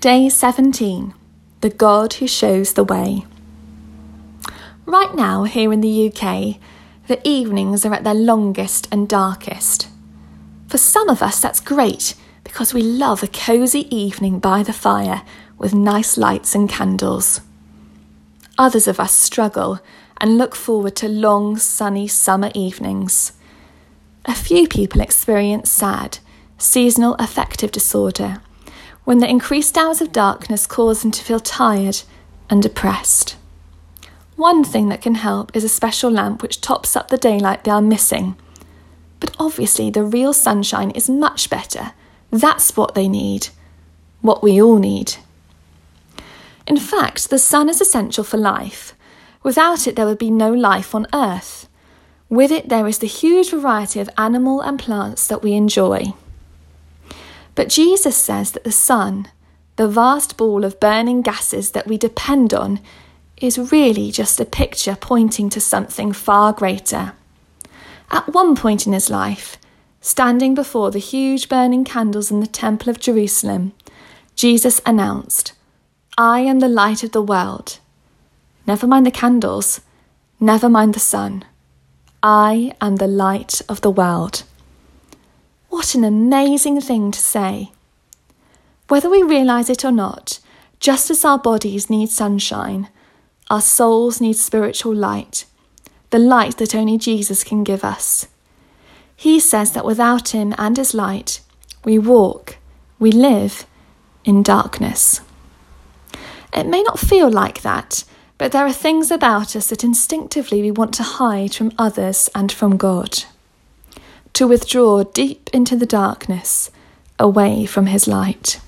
Day 17 The God Who Shows the Way. Right now, here in the UK, the evenings are at their longest and darkest. For some of us, that's great because we love a cosy evening by the fire with nice lights and candles. Others of us struggle and look forward to long, sunny summer evenings. A few people experience SAD, seasonal affective disorder when the increased hours of darkness cause them to feel tired and depressed. One thing that can help is a special lamp which tops up the daylight they are missing. But obviously, the real sunshine is much better. That's what they need. What we all need. In fact, the sun is essential for life. Without it, there would be no life on Earth. With it, there is the huge variety of animal and plants that we enjoy. But Jesus says that the sun, the vast ball of burning gases that we depend on, is really just a picture pointing to something far greater. At one point in his life, standing before the huge burning candles in the Temple of Jerusalem, Jesus announced, I am the light of the world. Never mind the candles, never mind the sun. I am the light of the world. What an amazing thing to say. Whether we realise it or not, just as our bodies need sunshine, our souls need spiritual light, the light that only Jesus can give us. He says that without Him and His light, we walk, we live in darkness. It may not feel like that, but there are things about us that instinctively we want to hide from others and from God to withdraw deep into the darkness, away from his light.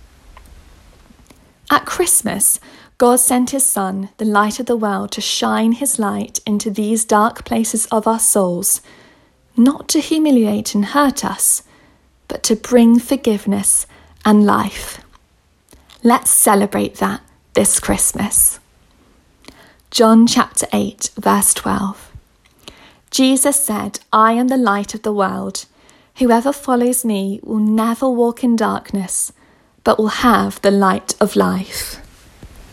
At Christmas, God sent his Son, the light of the world, to shine his light into these dark places of our souls, not to humiliate and hurt us, but to bring forgiveness and life. Let's celebrate that this Christmas. John chapter 8, verse 12. Jesus said, I am the light of the world. Whoever follows me will never walk in darkness, but will have the light of life.